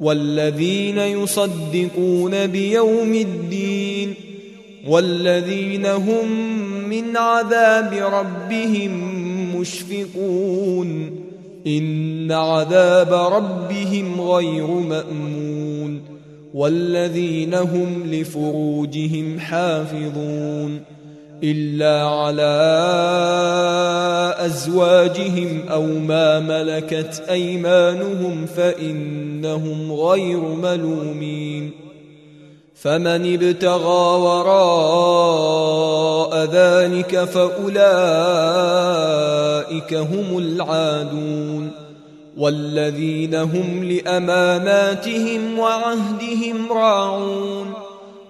والذين يصدقون بيوم الدين والذين هم من عذاب ربهم مشفقون إن عذاب ربهم غير مأمون والذين هم لفروجهم حافظون إلا على أزواجهم أو ما ملكت أيمانهم فإنهم غير ملومين فمن ابتغى وراء ذلك فأولئك هم العادون والذين هم لأماناتهم وعهدهم راعون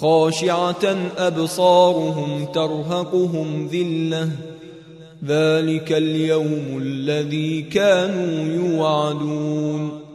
خاشعة أبصارهم ترهقهم ذلة. ذلك اليوم الذي كانوا يوعدون.